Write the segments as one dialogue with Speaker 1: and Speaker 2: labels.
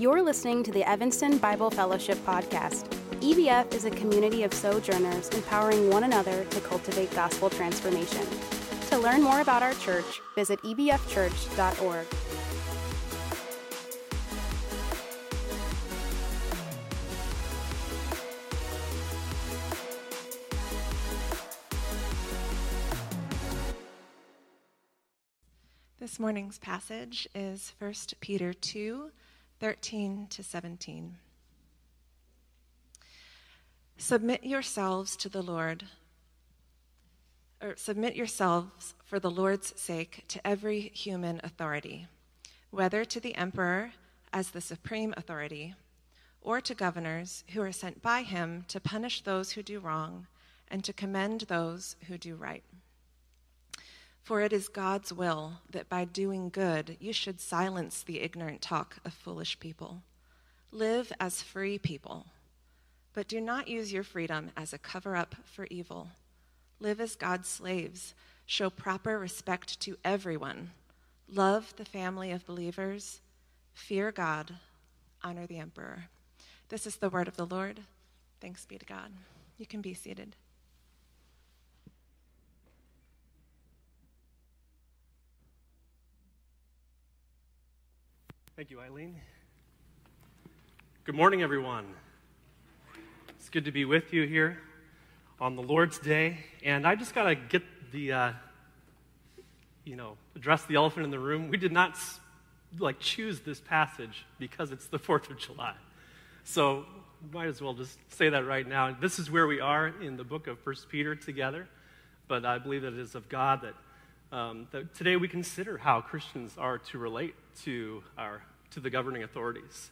Speaker 1: You're listening to the Evanston Bible Fellowship Podcast. EBF is a community of sojourners empowering one another to cultivate gospel transformation. To learn more about our church, visit ebfchurch.org.
Speaker 2: This morning's passage is 1 Peter 2 13 to 17. Submit yourselves to the Lord, or submit yourselves for the Lord's sake to every human authority, whether to the emperor as the supreme authority, or to governors who are sent by him to punish those who do wrong and to commend those who do right. For it is God's will that by doing good you should silence the ignorant talk of foolish people. Live as free people, but do not use your freedom as a cover up for evil. Live as God's slaves. Show proper respect to everyone. Love the family of believers. Fear God. Honor the emperor. This is the word of the Lord. Thanks be to God. You can be seated.
Speaker 3: Thank you, Eileen. Good morning, everyone. It's good to be with you here on the Lord's Day. And I just got to get the, uh, you know, address the elephant in the room. We did not, like, choose this passage because it's the 4th of July. So, might as well just say that right now. This is where we are in the book of First Peter together. But I believe that it is of God that um, that today we consider how Christians are to relate to, our, to the governing authorities.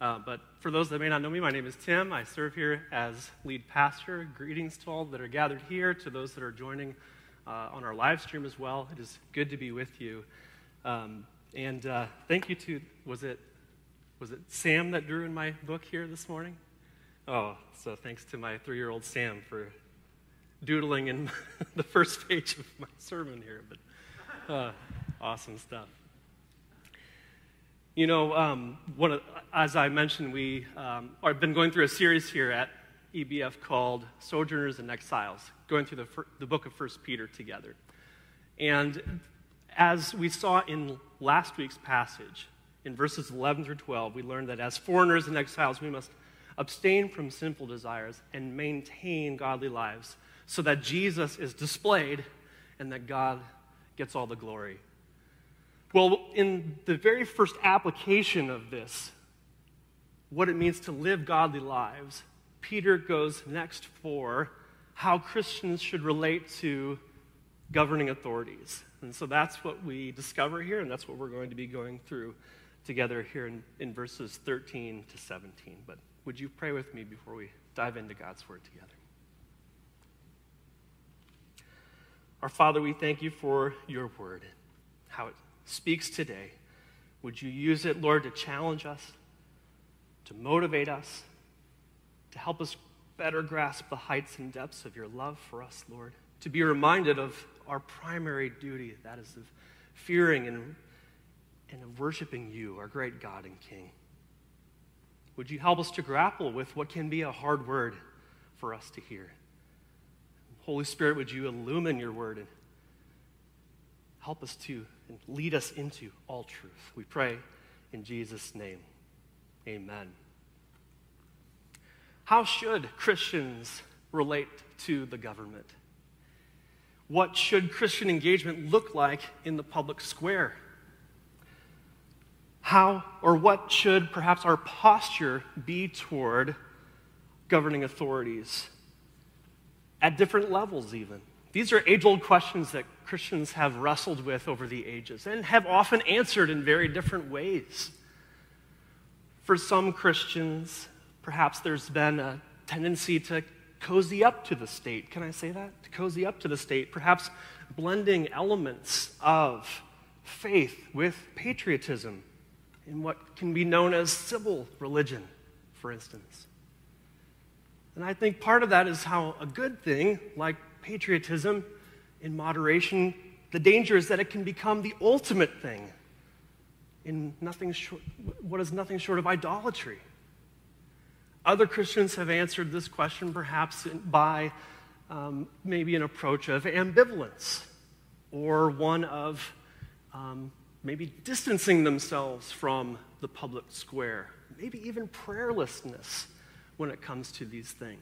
Speaker 3: Uh, but for those that may not know me, my name is Tim. I serve here as lead pastor. Greetings to all that are gathered here, to those that are joining uh, on our live stream as well. It is good to be with you. Um, and uh, thank you to, was it, was it Sam that drew in my book here this morning? Oh, so thanks to my three year old Sam for doodling in the first page of my sermon here, but uh, awesome stuff. You know, um, what, as I mentioned, we um, have been going through a series here at EBF called Sojourners and Exiles, going through the, the book of First Peter together. And as we saw in last week's passage, in verses 11 through 12, we learned that as foreigners and exiles, we must abstain from sinful desires and maintain godly lives so that Jesus is displayed and that God gets all the glory. Well, in the very first application of this, what it means to live godly lives, Peter goes next for how Christians should relate to governing authorities. And so that's what we discover here, and that's what we're going to be going through together here in, in verses 13 to 17. But would you pray with me before we dive into God's word together? Our Father, we thank you for your word, how it speaks today. Would you use it, Lord, to challenge us, to motivate us, to help us better grasp the heights and depths of your love for us, Lord, to be reminded of our primary duty, that is of fearing and, and of worshiping you, our great God and King. Would you help us to grapple with what can be a hard word for us to hear? Holy Spirit, would you illumine your word and help us to and lead us into all truth? We pray in Jesus' name. Amen. How should Christians relate to the government? What should Christian engagement look like in the public square? How or what should perhaps our posture be toward governing authorities? at different levels, even. These are age old questions that Christians have wrestled with over the ages and have often answered in very different ways. For some Christians, perhaps there's been a tendency to cozy up to the state. Can I say that? To cozy up to the state, perhaps blending elements of faith with patriotism in what can be known as civil religion, for instance. And I think part of that is how a good thing, like patriotism in moderation, the danger is that it can become the ultimate thing, in nothing short, what is nothing short of idolatry. Other Christians have answered this question perhaps by um, maybe an approach of ambivalence or one of um, maybe distancing themselves from the public square, maybe even prayerlessness when it comes to these things.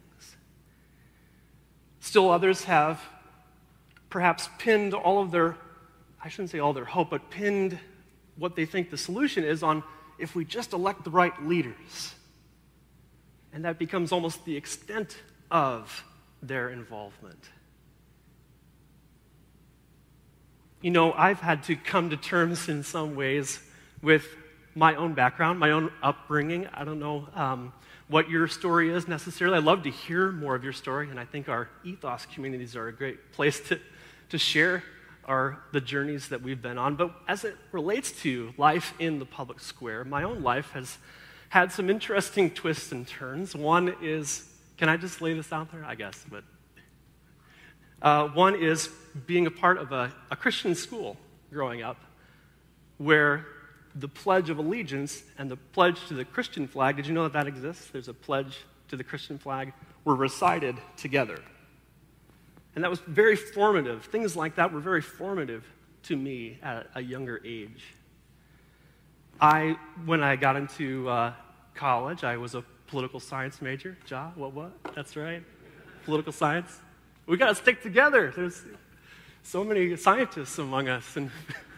Speaker 3: Still, others have perhaps pinned all of their, I shouldn't say all their hope, but pinned what they think the solution is on if we just elect the right leaders. And that becomes almost the extent of their involvement. You know, I've had to come to terms in some ways with my own background, my own upbringing. I don't know um, what your story is necessarily. I'd love to hear more of your story, and I think our ethos communities are a great place to, to share our, the journeys that we've been on. But as it relates to life in the public square, my own life has had some interesting twists and turns. One is, can I just lay this out there? I guess, but uh, one is being a part of a, a Christian school growing up where the Pledge of Allegiance and the pledge to the Christian flag, did you know that that exists? There's a pledge to the Christian flag, were recited together. And that was very formative. Things like that were very formative to me at a younger age. I, when I got into uh, college, I was a political science major. Ja, what, what? That's right. Political science. We got to stick together. There's so many scientists among us. And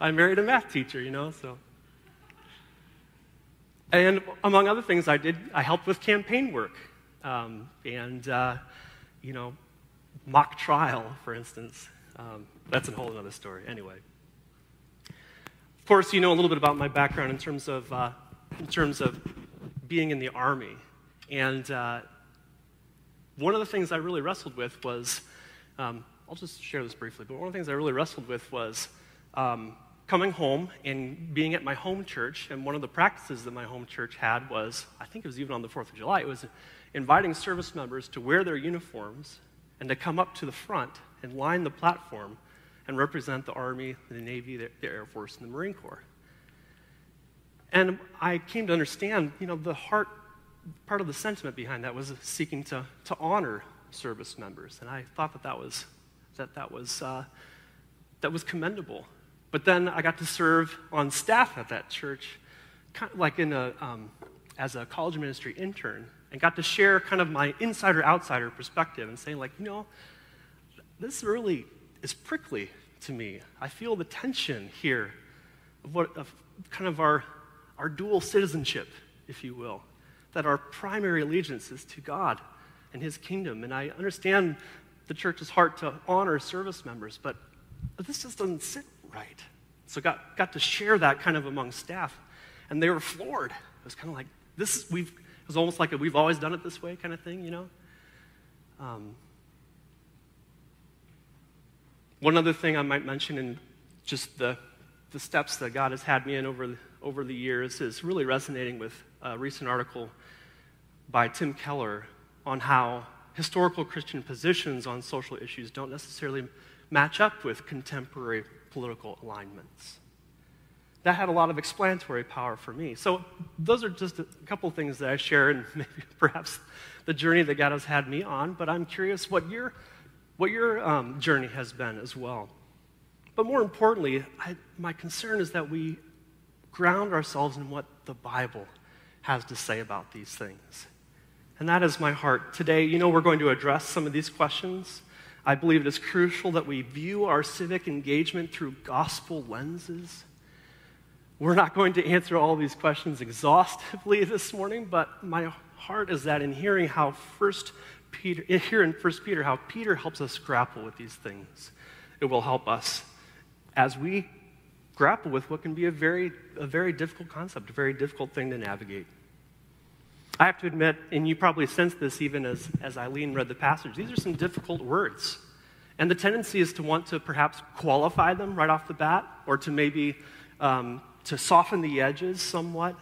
Speaker 3: I married a math teacher, you know, so. And among other things I did, I helped with campaign work. Um, and, uh, you know, mock trial, for instance. Um, that's a whole other story. Anyway. Of course, you know a little bit about my background in terms of, uh, in terms of being in the Army. And uh, one of the things I really wrestled with was um, I'll just share this briefly, but one of the things I really wrestled with was um, coming home and being at my home church. And one of the practices that my home church had was, I think it was even on the 4th of July, it was inviting service members to wear their uniforms and to come up to the front and line the platform and represent the Army, the Navy, the, Air Force, and the Marine Corps. And I came to understand, you know, the heart, part of the sentiment behind that was seeking to, to honor service members. And I thought that that was that that was, uh, that was commendable. But then I got to serve on staff at that church, kind of like in a, um, as a college ministry intern, and got to share kind of my insider outsider perspective and saying, like, you know, this really is prickly to me. I feel the tension here of what of kind of our, our dual citizenship, if you will, that our primary allegiance is to God and His kingdom. And I understand the church's heart to honor service members, but this just doesn't sit right. So got, got to share that kind of among staff, and they were floored. It was kind of like, this we've, it was almost like a we've always done it this way kind of thing, you know? Um, one other thing I might mention in just the, the steps that God has had me in over over the years is really resonating with a recent article by Tim Keller on how historical Christian positions on social issues don't necessarily match up with contemporary political alignments. That had a lot of explanatory power for me. So, those are just a couple things that I share, and maybe perhaps the journey that God has had me on. But I'm curious what your, what your um, journey has been as well. But more importantly, I, my concern is that we ground ourselves in what the Bible has to say about these things. And that is my heart. Today, you know, we're going to address some of these questions. I believe it is crucial that we view our civic engagement through gospel lenses. We're not going to answer all these questions exhaustively this morning, but my heart is that in hearing how first Peter, here in First Peter, how Peter helps us grapple with these things, it will help us as we grapple with what can be a very, a very difficult concept, a very difficult thing to navigate. I have to admit, and you probably sense this even as, as Eileen read the passage, these are some difficult words. And the tendency is to want to perhaps qualify them right off the bat, or to maybe um, to soften the edges somewhat.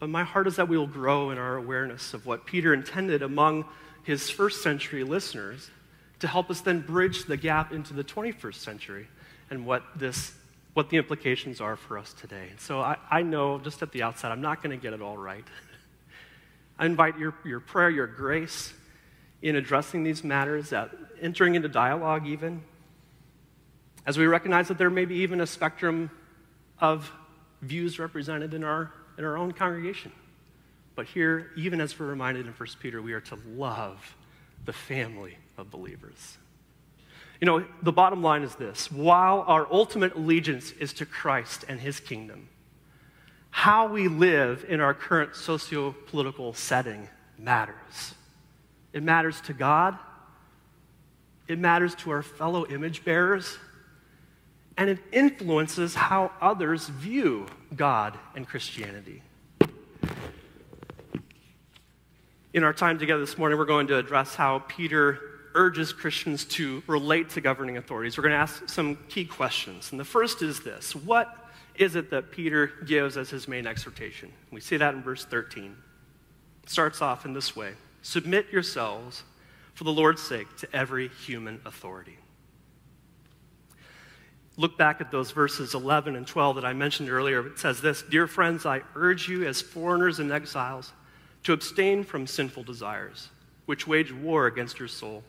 Speaker 3: But my heart is that we will grow in our awareness of what Peter intended among his first century listeners to help us then bridge the gap into the 21st century and what this what the implications are for us today. So I, I know just at the outset, I'm not going to get it all right. I invite your, your prayer, your grace in addressing these matters, at entering into dialogue even, as we recognize that there may be even a spectrum of views represented in our, in our own congregation. But here, even as we're reminded in 1 Peter, we are to love the family of believers. You know, the bottom line is this while our ultimate allegiance is to Christ and his kingdom, how we live in our current socio political setting matters. It matters to God, it matters to our fellow image bearers, and it influences how others view God and Christianity. In our time together this morning, we're going to address how Peter urges Christians to relate to governing authorities. We're going to ask some key questions. And the first is this What is it that Peter gives as his main exhortation? We see that in verse 13. It starts off in this way Submit yourselves, for the Lord's sake, to every human authority. Look back at those verses 11 and 12 that I mentioned earlier. It says this Dear friends, I urge you as foreigners and exiles to abstain from sinful desires, which wage war against your soul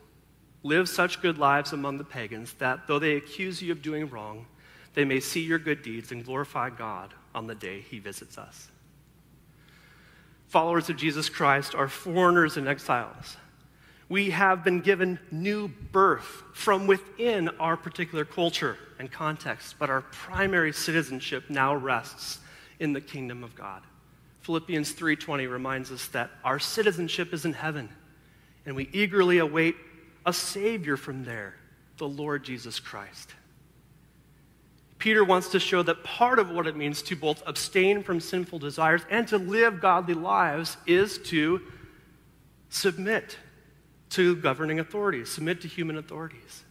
Speaker 3: Live such good lives among the pagans that, though they accuse you of doing wrong, they may see your good deeds and glorify God on the day he visits us. Followers of Jesus Christ are foreigners and exiles. We have been given new birth from within our particular culture and context, but our primary citizenship now rests in the kingdom of God. Philippians 3:20 reminds us that our citizenship is in heaven, and we eagerly await a Savior from there, the Lord Jesus Christ. Peter wants to show that part of what it means to both abstain from sinful desires and to live godly lives is to submit to governing authorities, submit to human authorities.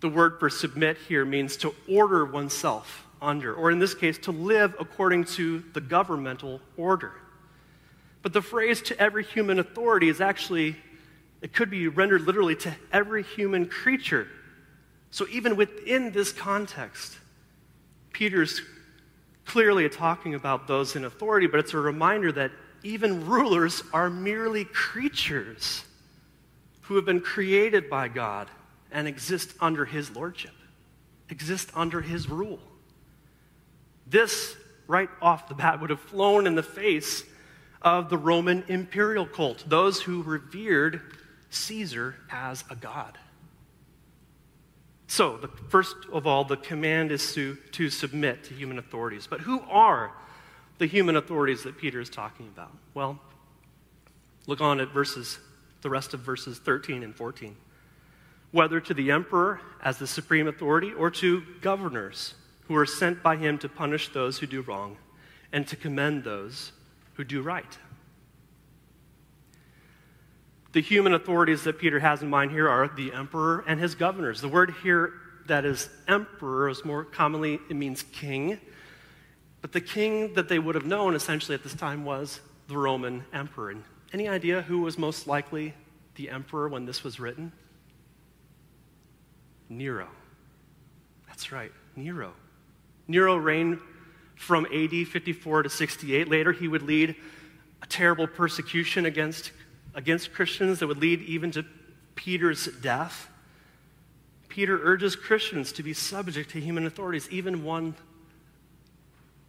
Speaker 3: The word for submit here means to order oneself under, or in this case, to live according to the governmental order. But the phrase to every human authority is actually it could be rendered literally to every human creature. So, even within this context, Peter's clearly talking about those in authority, but it's a reminder that even rulers are merely creatures who have been created by God and exist under his lordship, exist under his rule. This, right off the bat, would have flown in the face of the Roman imperial cult, those who revered Caesar as a god. So, the, first of all, the command is to, to submit to human authorities. But who are the human authorities that Peter is talking about? Well, look on at verses, the rest of verses 13 and 14. Whether to the emperor as the supreme authority or to governors who are sent by him to punish those who do wrong and to commend those who do right. The human authorities that Peter has in mind here are the emperor and his governors. The word here that is emperor is more commonly, it means king. But the king that they would have known essentially at this time was the Roman emperor. And any idea who was most likely the emperor when this was written? Nero. That's right, Nero. Nero reigned from AD 54 to 68. Later, he would lead a terrible persecution against against Christians that would lead even to Peter's death. Peter urges Christians to be subject to human authorities, even one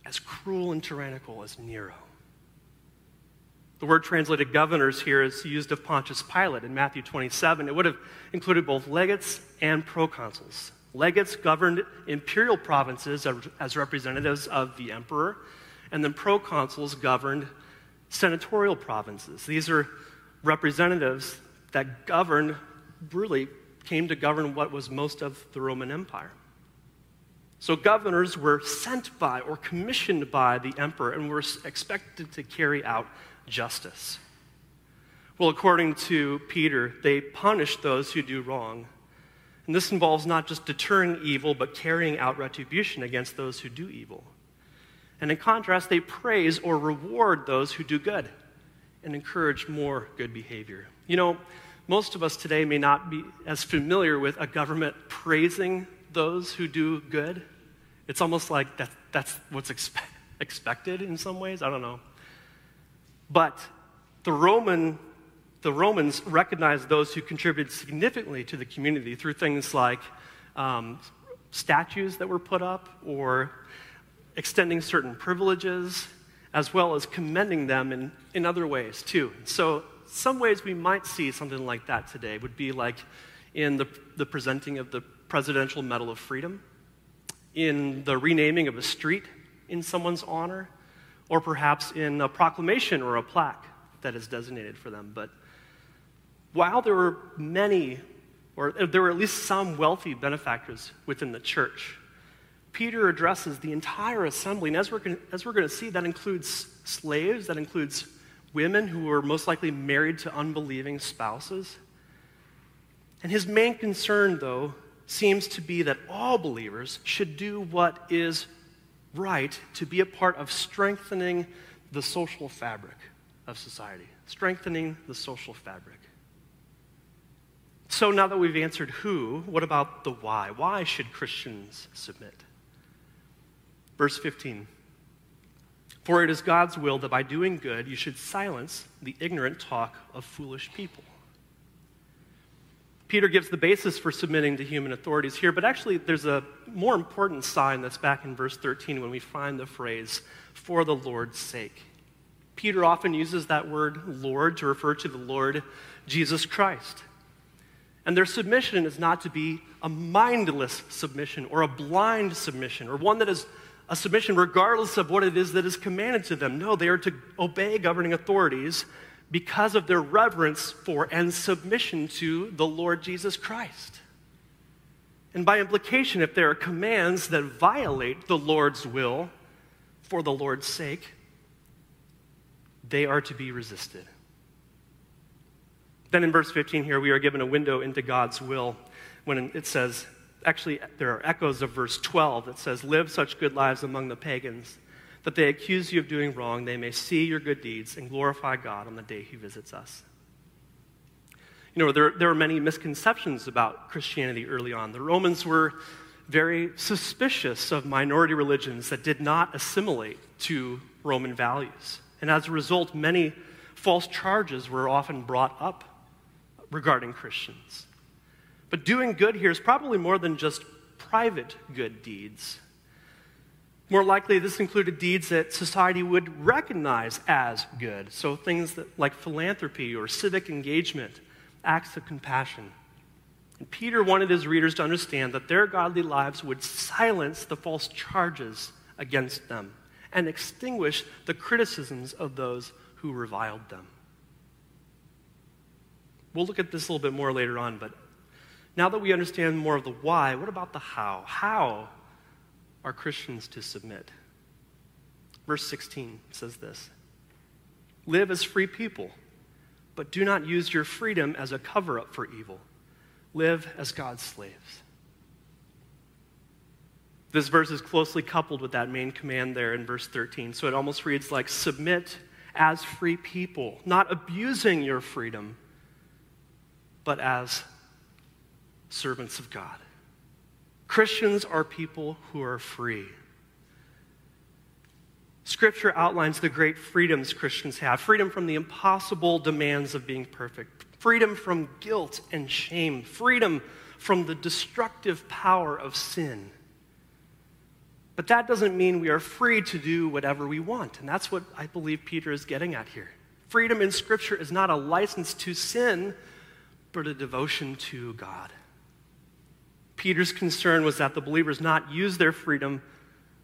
Speaker 3: as cruel and tyrannical as Nero. The word translated governors here is used of Pontius Pilate in Matthew 27. It would have included both legates and proconsuls. Legates governed imperial provinces as representatives of the emperor, and then proconsuls governed senatorial provinces. These are representatives that governed, really came to govern what was most of the Roman Empire. So governors were sent by or commissioned by the emperor and were expected to carry out justice. Well, according to Peter, they punish those who do wrong. And this involves not just deterring evil, but carrying out retribution against those who do evil. And in contrast, they praise or reward those who do good and encourage more good behavior. You know, most of us today may not be as familiar with a government praising those who do good It's almost like that, that's what's expe- expected in some ways. I don't know. But the Roman the Romans recognized those who contributed significantly to the community through things like um, statues that were put up or extending certain privileges, as well as commending them in, in other ways too. So, some ways we might see something like that today would be like in the, the presenting of the Presidential Medal of Freedom, in the renaming of a street in someone's honor, or perhaps in a proclamation or a plaque that is designated for them. But while there were many, or there were at least some wealthy benefactors within the church, Peter addresses the entire assembly. And as we're, going, as we're going to see, that includes slaves, that includes women who were most likely married to unbelieving spouses. And his main concern, though, seems to be that all believers should do what is right to be a part of strengthening the social fabric of society, strengthening the social fabric. So now that we've answered who, what about the why? Why should Christians submit? Verse 15 For it is God's will that by doing good you should silence the ignorant talk of foolish people. Peter gives the basis for submitting to human authorities here, but actually, there's a more important sign that's back in verse 13 when we find the phrase, for the Lord's sake. Peter often uses that word Lord to refer to the Lord Jesus Christ. And their submission is not to be a mindless submission or a blind submission or one that is a submission regardless of what it is that is commanded to them. No, they are to obey governing authorities because of their reverence for and submission to the Lord Jesus Christ. And by implication, if there are commands that violate the Lord's will for the Lord's sake, they are to be resisted. Then in verse 15 here, we are given a window into God's will when it says, actually, there are echoes of verse 12 that says, Live such good lives among the pagans that they accuse you of doing wrong, they may see your good deeds and glorify God on the day he visits us. You know, there, there were many misconceptions about Christianity early on. The Romans were very suspicious of minority religions that did not assimilate to Roman values. And as a result, many false charges were often brought up regarding Christians. But doing good here is probably more than just private good deeds. More likely, this included deeds that society would recognize as good. So things that, like philanthropy or civic engagement, acts of compassion. And Peter wanted his readers to understand that their godly lives would silence the false charges against them and extinguish the criticisms of those who reviled them. We'll look at this a little bit more later on, but now that we understand more of the why, what about the how? How are Christians to submit? Verse 16 says this Live as free people, but do not use your freedom as a cover up for evil. Live as God's slaves. This verse is closely coupled with that main command there in verse 13. So it almost reads like submit as free people, not abusing your freedom, but as servants of God. Christians are people who are free. Scripture outlines the great freedoms Christians have freedom from the impossible demands of being perfect, freedom from guilt and shame, freedom from the destructive power of sin. But that doesn't mean we are free to do whatever we want. And that's what I believe Peter is getting at here. Freedom in Scripture is not a license to sin, but a devotion to God. Peter's concern was that the believers not use their freedom,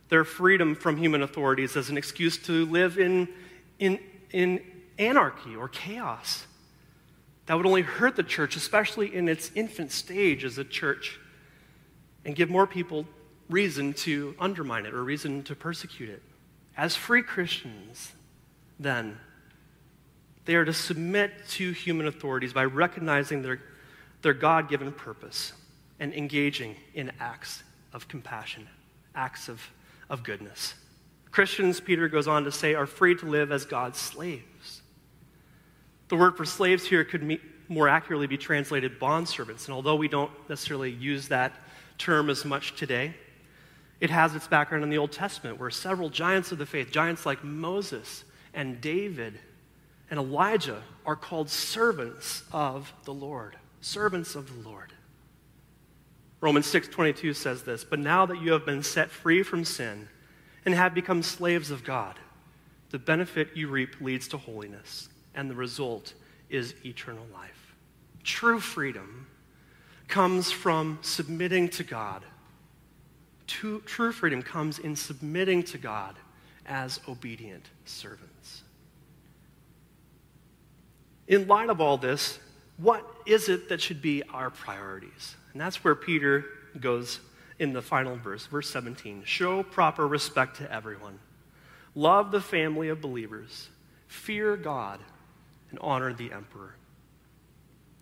Speaker 3: their freedom from human authorities, as an excuse to live in, in, in anarchy or chaos. That would only hurt the church, especially in its infant stage as a church, and give more people reason to undermine it or reason to persecute it. As free Christians, then, they are to submit to human authorities by recognizing their, their God given purpose and engaging in acts of compassion, acts of, of goodness. Christians, Peter goes on to say, are free to live as God's slaves. The word for slaves here could more accurately be translated bondservants, and although we don't necessarily use that term as much today, It has its background in the Old Testament, where several giants of the faith, giants like Moses and David and Elijah, are called servants of the Lord. Servants of the Lord. Romans 6:22 says this, "But now that you have been set free from sin and have become slaves of God, the benefit you reap leads to holiness, and the result is eternal life." True freedom comes from submitting to God. True, freedom comes in submitting to God as obedient servants. In light of all this, what is it that should be our priorities? And that's where Peter goes in the final verse, verse 17. Show proper respect to everyone, love the family of believers, fear God, and honor the emperor.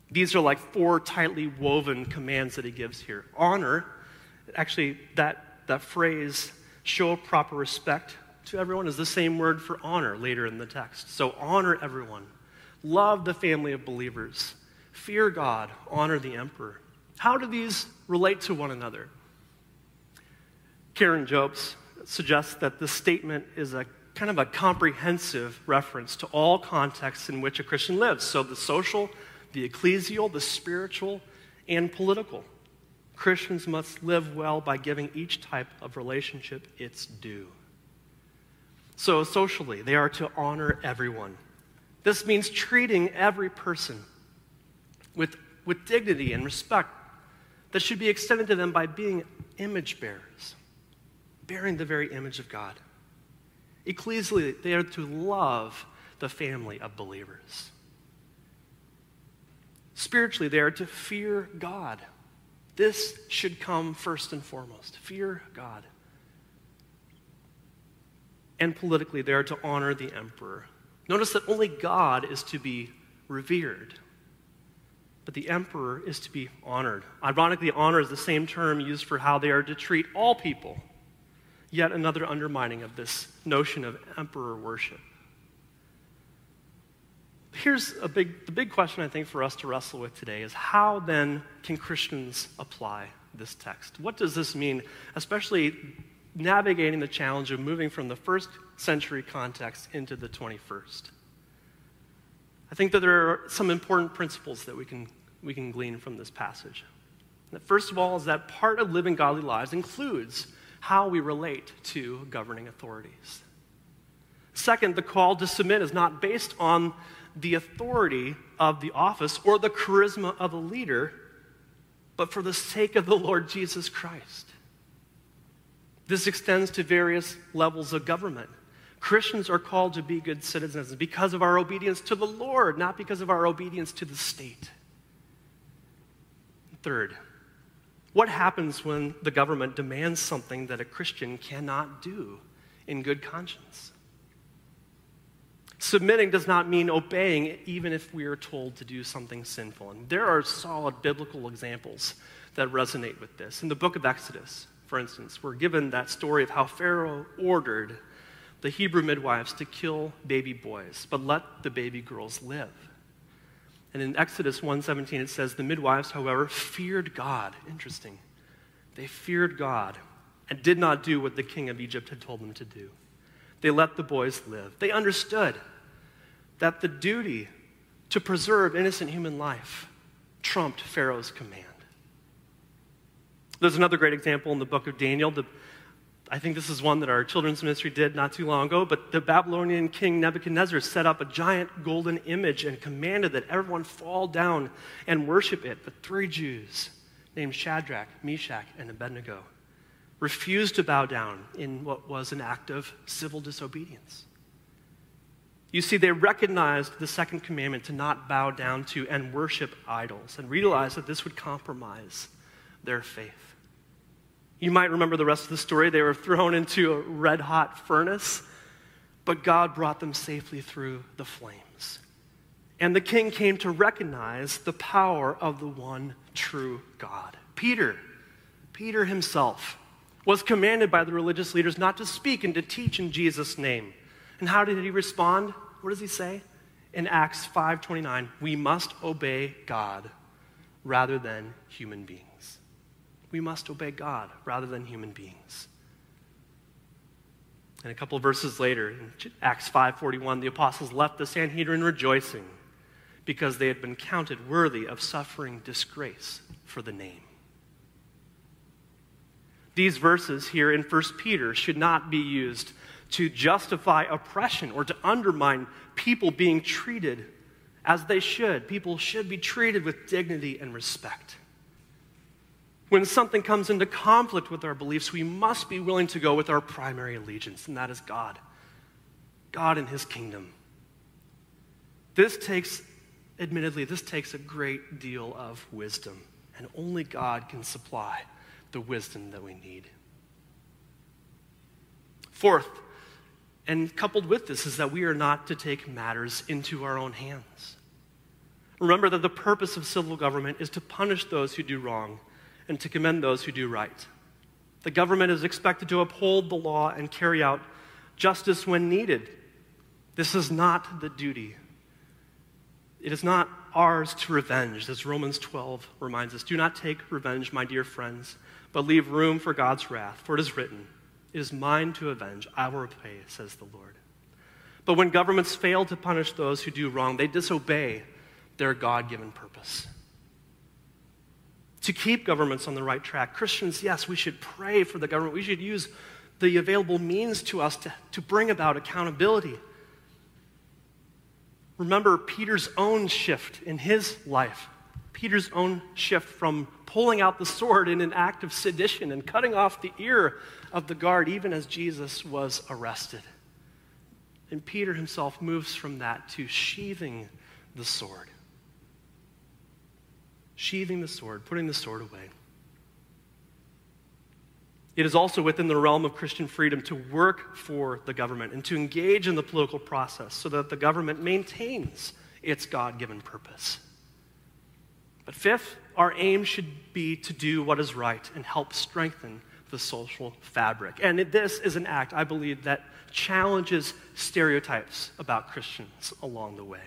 Speaker 3: These are like four tightly woven commands that he gives here. Honor, actually, that, that phrase, show proper respect to everyone, is the same word for honor later in the text. So honor everyone, love the family of believers, fear God, honor the emperor. How do these relate to one another? Karen Jobes suggests that this statement is a kind of a comprehensive reference to all contexts in which a Christian lives. So the social, the ecclesial, the spiritual, and political. Christians must live well by giving each type of relationship its due. So, socially, they are to honor everyone. This means treating every person with, with dignity and respect that should be extended to them by being image bearers, bearing the very image of God. Ecclesially, they are to love the family of believers. Spiritually, they are to fear God. This should come first and foremost. Fear God. And politically, they are to honor the emperor. Notice that only God is to be revered, but the emperor is to be honored. Ironically, honor is the same term used for how they are to treat all people. Yet another undermining of this notion of emperor worship here's a big, the big question I think for us to wrestle with today is how then can Christians apply this text? What does this mean, especially navigating the challenge of moving from the first century context into the 21st? I think that there are some important principles that we can, we can glean from this passage. First of all, is that part of living godly lives includes how we relate to governing authorities. Second, the call to submit is not based on the authority of the office or the charisma of a leader, but for the sake of the Lord Jesus Christ. This extends to various levels of government. Christians are called to be good citizens because of our obedience to the Lord, not because of our obedience to the state. Third, what happens when the government demands something that a Christian cannot do in good conscience? Submitting does not mean obeying, even if we are told to do something sinful. And there are solid biblical examples that resonate with this. In the book of Exodus, for instance, we're given that story of how Pharaoh ordered the Hebrew midwives to kill baby boys, but let the baby girls live. And in Exodus 1:17 it says the midwives however feared God. Interesting. They feared God and did not do what the king of Egypt had told them to do. They let the boys live. They understood that the duty to preserve innocent human life trumped Pharaoh's command. There's another great example in the book of Daniel. The, I think this is one that our children's ministry did not too long ago, but the Babylonian king Nebuchadnezzar set up a giant golden image and commanded that everyone fall down and worship it. But three Jews named Shadrach, Meshach, and Abednego refused to bow down in what was an act of civil disobedience. You see, they recognized the second commandment to not bow down to and worship idols and realized that this would compromise their faith. You might remember the rest of the story. They were thrown into a red hot furnace, but God brought them safely through the flames. And the king came to recognize the power of the one true God. Peter, Peter himself, was commanded by the religious leaders not to speak and to teach in Jesus' name. And how did he respond? What does he say? In Acts 5:29, we must obey God rather than human beings. We must obey God rather than human beings. And a couple verses later, in Acts 5:41, the apostles left the Sanhedrin rejoicing because they had been counted worthy of suffering disgrace for the name. These verses here in 1 Peter should not be used to justify oppression or to undermine people being treated as they should. People should be treated with dignity and respect. When something comes into conflict with our beliefs, we must be willing to go with our primary allegiance, and that is God. God and His kingdom. This takes, admittedly, this takes a great deal of wisdom, and only God can supply the wisdom that we need. Fourth, and coupled with this, is that we are not to take matters into our own hands. Remember that the purpose of civil government is to punish those who do wrong and to commend those who do right. The government is expected to uphold the law and carry out justice when needed. This is not the duty. It is not ours to revenge, as Romans 12 reminds us. Do not take revenge, my dear friends, but leave room for God's wrath, for it is written, It is mine to avenge, I will repay, says the Lord. But when governments fail to punish those who do wrong, they disobey their God given purpose to keep governments on the right track. Christians, yes, we should pray for the government. We should use the available means to us to, to bring about accountability. Remember Peter's own shift in his life, Peter's own shift from pulling out the sword in an act of sedition and cutting off the ear of the guard, even as Jesus was arrested. And Peter himself moves from that to sheathing the sword sheathing the sword, putting the sword away. It is also within the realm of Christian freedom to work for the government and to engage in the political process so that the government maintains its God given purpose. But fifth, our aim should be to do what is right and help strengthen the social fabric. And this is an act, I believe, that challenges stereotypes about Christians along the way.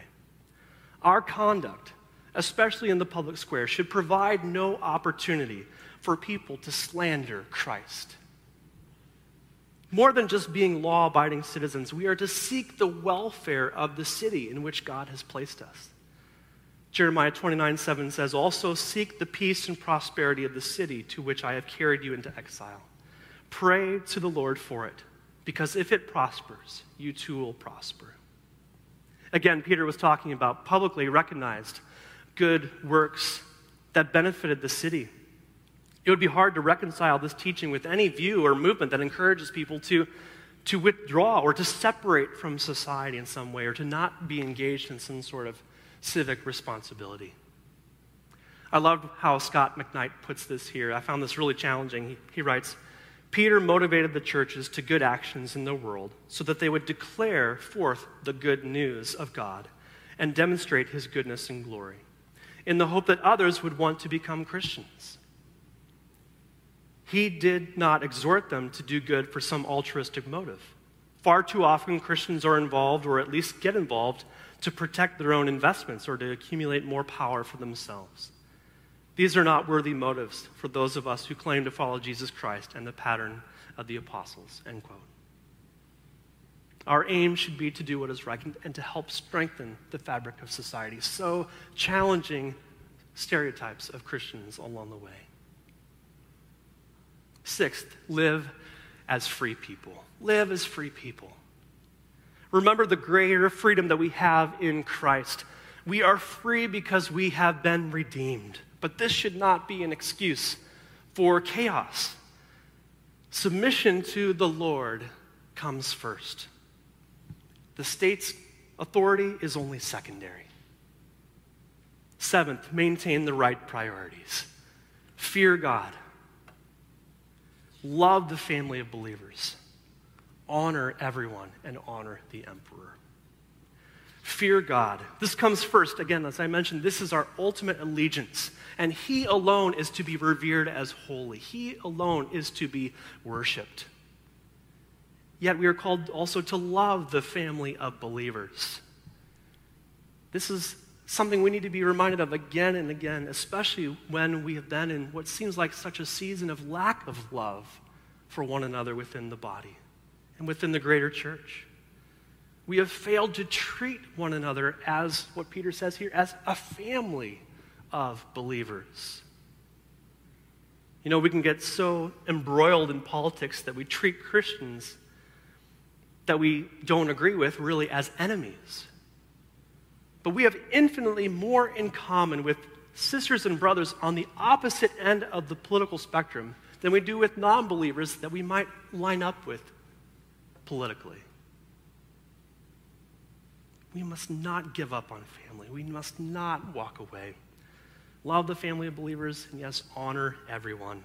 Speaker 3: Our conduct especially in the public square, should provide no opportunity for people to slander Christ. More than just being law abiding citizens, we are to seek the welfare of the city in which God has placed us. Jeremiah 29 7 says, Also seek the peace and prosperity of the city to which I have carried you into exile. Pray to the Lord for it, because if it prospers, you too will prosper. Again, Peter was talking about publicly recognized good works that benefited the city. It would be hard to reconcile this teaching with any view or movement that encourages people to, to withdraw or to separate from society in some way or to not be engaged in some sort of civic responsibility. I love how Scot McKnight puts this here. I found this really challenging. He, he writes Peter motivated the churches to good actions in the world so that they would declare forth the good news of God and demonstrate his goodness and glory in the hope that others would want to become Christians. He did not exhort them to do good for some altruistic motive. Far too often, Christians are involved, or at least get involved, to protect their own investments or to accumulate more power for themselves. These are not worthy motives for those of us who claim to follow Jesus Christ and the pattern of the apostles. End quote. Our aim should be to do what is right and to help strengthen the fabric of society. So challenging stereotypes of Christians along the way. Sixth, live as free people. Live as free people. Remember the greater freedom that we have in Christ. We are free because we have been redeemed. But this should not be an excuse for chaos. Submission to the Lord comes first. The state's authority is only secondary. Seventh, maintain the right priorities. Fear God. Love the family of believers. Honor everyone and honor the emperor. Fear God. This comes first. Again, as I mentioned, this is our ultimate allegiance. And He alone is to be revered as holy, He alone is to be worshiped. Yet we are called also to love the family of believers. This is something we need to be reminded of again and again, especially when we have been in what seems like such a season of lack of love for one another within the body. and within the greater church. We have failed to treat one another as what Peter says here as a family of believers. You know, we can get so embroiled in politics that we treat Christians that we don't agree with really as enemies. But we have infinitely more in common with sisters and brothers on the opposite end of the political spectrum than we do with non believers that we might line up with politically. We must not give up on family. We must not walk away. Love the family of believers, and yes, honor everyone.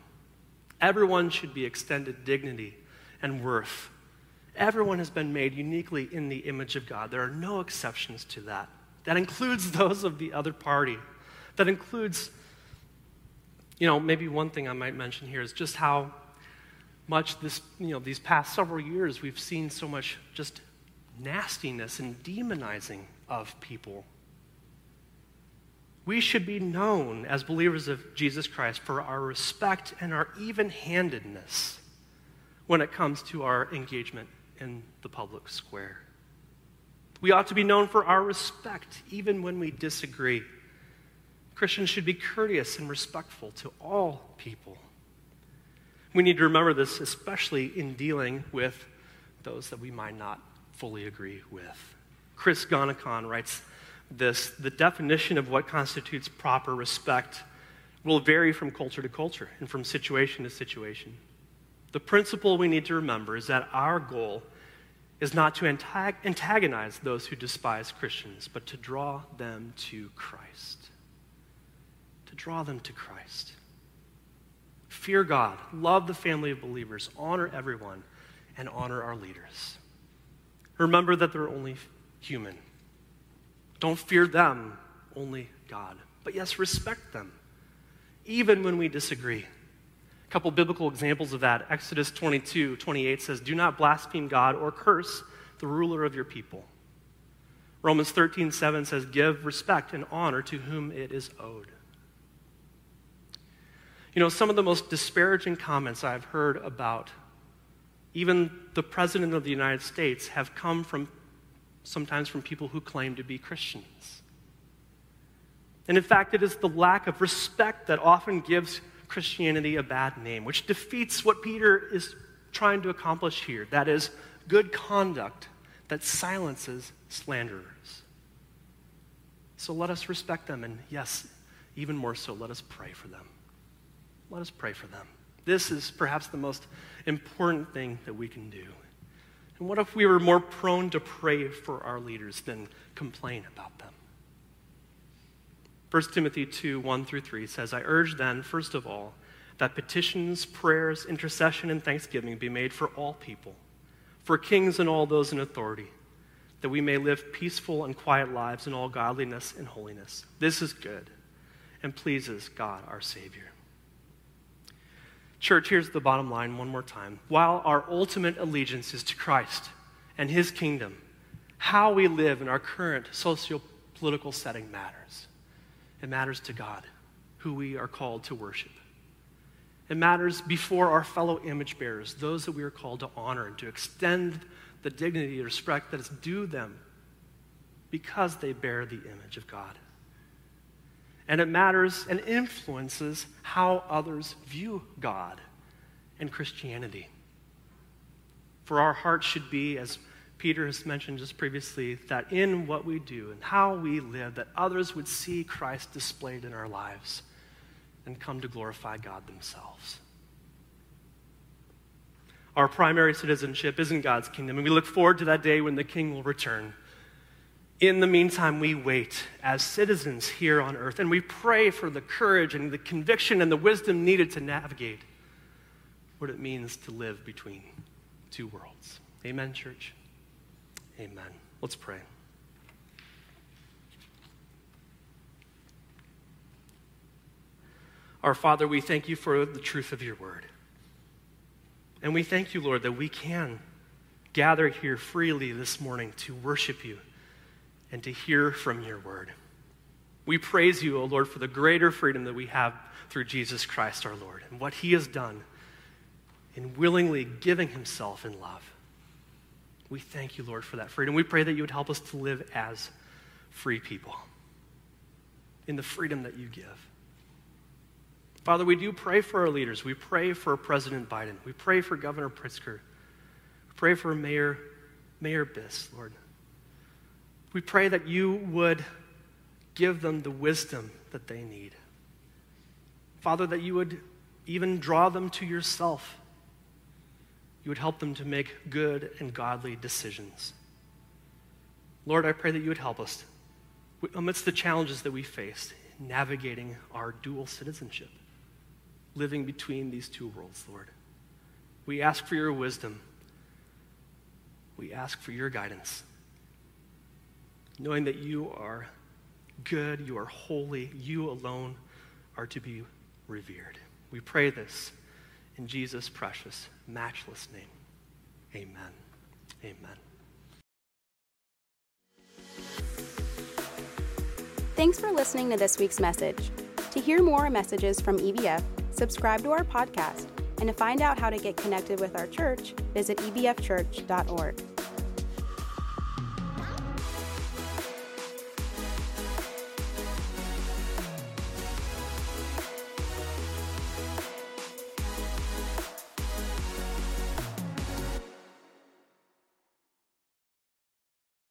Speaker 3: Everyone should be extended dignity and worth. Everyone has been made uniquely in the image of God. There are no exceptions to that. That includes those of the other party. That includes, you know, maybe one thing I might mention here is just how much this, you know, these past several years we've seen so much just nastiness and demonizing of people. We should be known as believers of Jesus Christ for our respect and our even handedness when it comes to our engagement in the public square. We ought to be known for our respect even when we disagree. Christians should be courteous and respectful to all people. We need to remember this, especially in dealing with those that we might not fully agree with. Chris Gonicon writes this the definition of what constitutes proper respect will vary from culture to culture and from situation to situation. The principle we need to remember is that our goal is not to antagonize those who despise Christians, but to draw them to Christ. To draw them to Christ. Fear God, love the family of believers, honor everyone, and honor our leaders. Remember that they're only human. Don't fear them, only God. But yes, respect them, even when we disagree. A couple biblical examples of that. Exodus 22, 28 says, Do not blaspheme God or curse the ruler of your people. Romans 13, 7 says, Give respect and honor to whom it is owed. You know, some of the most disparaging comments I've heard about even the President of the United States, have come from sometimes from people who claim to be Christians. And in fact, it is the lack of respect that often gives Christianity a bad name, which defeats what Peter is trying to accomplish here that is, good conduct that silences slanderers. So let us respect them, and yes, even more so, let us pray for them. Let us pray for them. This is perhaps the most important thing that we can do. And what if we were more prone to pray for our leaders than complain about them? 1 Timothy 2 1 through 3 says, I urge then, first of all, that petitions, prayers, intercession, and thanksgiving be made for all people, for kings and all those in authority, that we may live peaceful and quiet lives in all godliness and holiness. This is good and pleases God our Savior. Church, here's the bottom line one more time. While our ultimate allegiance is to Christ and his kingdom, how we live in our current socio political setting matters. It matters to God, who we are called to worship. It matters before our fellow image bearers, those that we are called to honor and to extend the dignity and respect that is due them because they bear the image of God. And it matters and influences how others view God and Christianity. For our hearts should be, as Peter has mentioned just previously, that in what we do and how we live, that others would see Christ displayed in our lives and come to glorify God themselves. Our primary citizenship is in God's kingdom, and we look forward to that day when the King will return. In the meantime, we wait as citizens here on earth and we pray for the courage and the conviction and the wisdom needed to navigate what it means to live between two worlds. Amen, church? Amen. Let's pray. Our Father, we thank you for the truth of your word. And we thank you, Lord, that we can gather here freely this morning to worship you and to hear from your word. We praise you, O Lord, for the greater freedom that we have through Jesus Christ our Lord and what he has done in willingly giving himself in love. We thank you, Lord, for that freedom. We pray that you would help us to live as free people in the freedom that you give. Father, we do pray for our leaders. We pray for President Biden. We pray for Governor Pritzker. We pray for Mayor, Mayor Biss, Lord. We pray that you would give them the wisdom that they need. Father, that you would even draw them to yourself. You would help them to make good and godly decisions. Lord, I pray that you would help us amidst the challenges that we face navigating our dual citizenship, living between these two worlds, Lord. We ask for your wisdom. We ask for your guidance, knowing that you are good, you are holy, you alone are to be revered. We pray this in Jesus' precious, matchless name. Amen. Amen.
Speaker 1: Thanks for listening to this week's message. To hear more messages from EBF, subscribe to our podcast, and to find out how to get connected with our church, visit ebfchurch.org.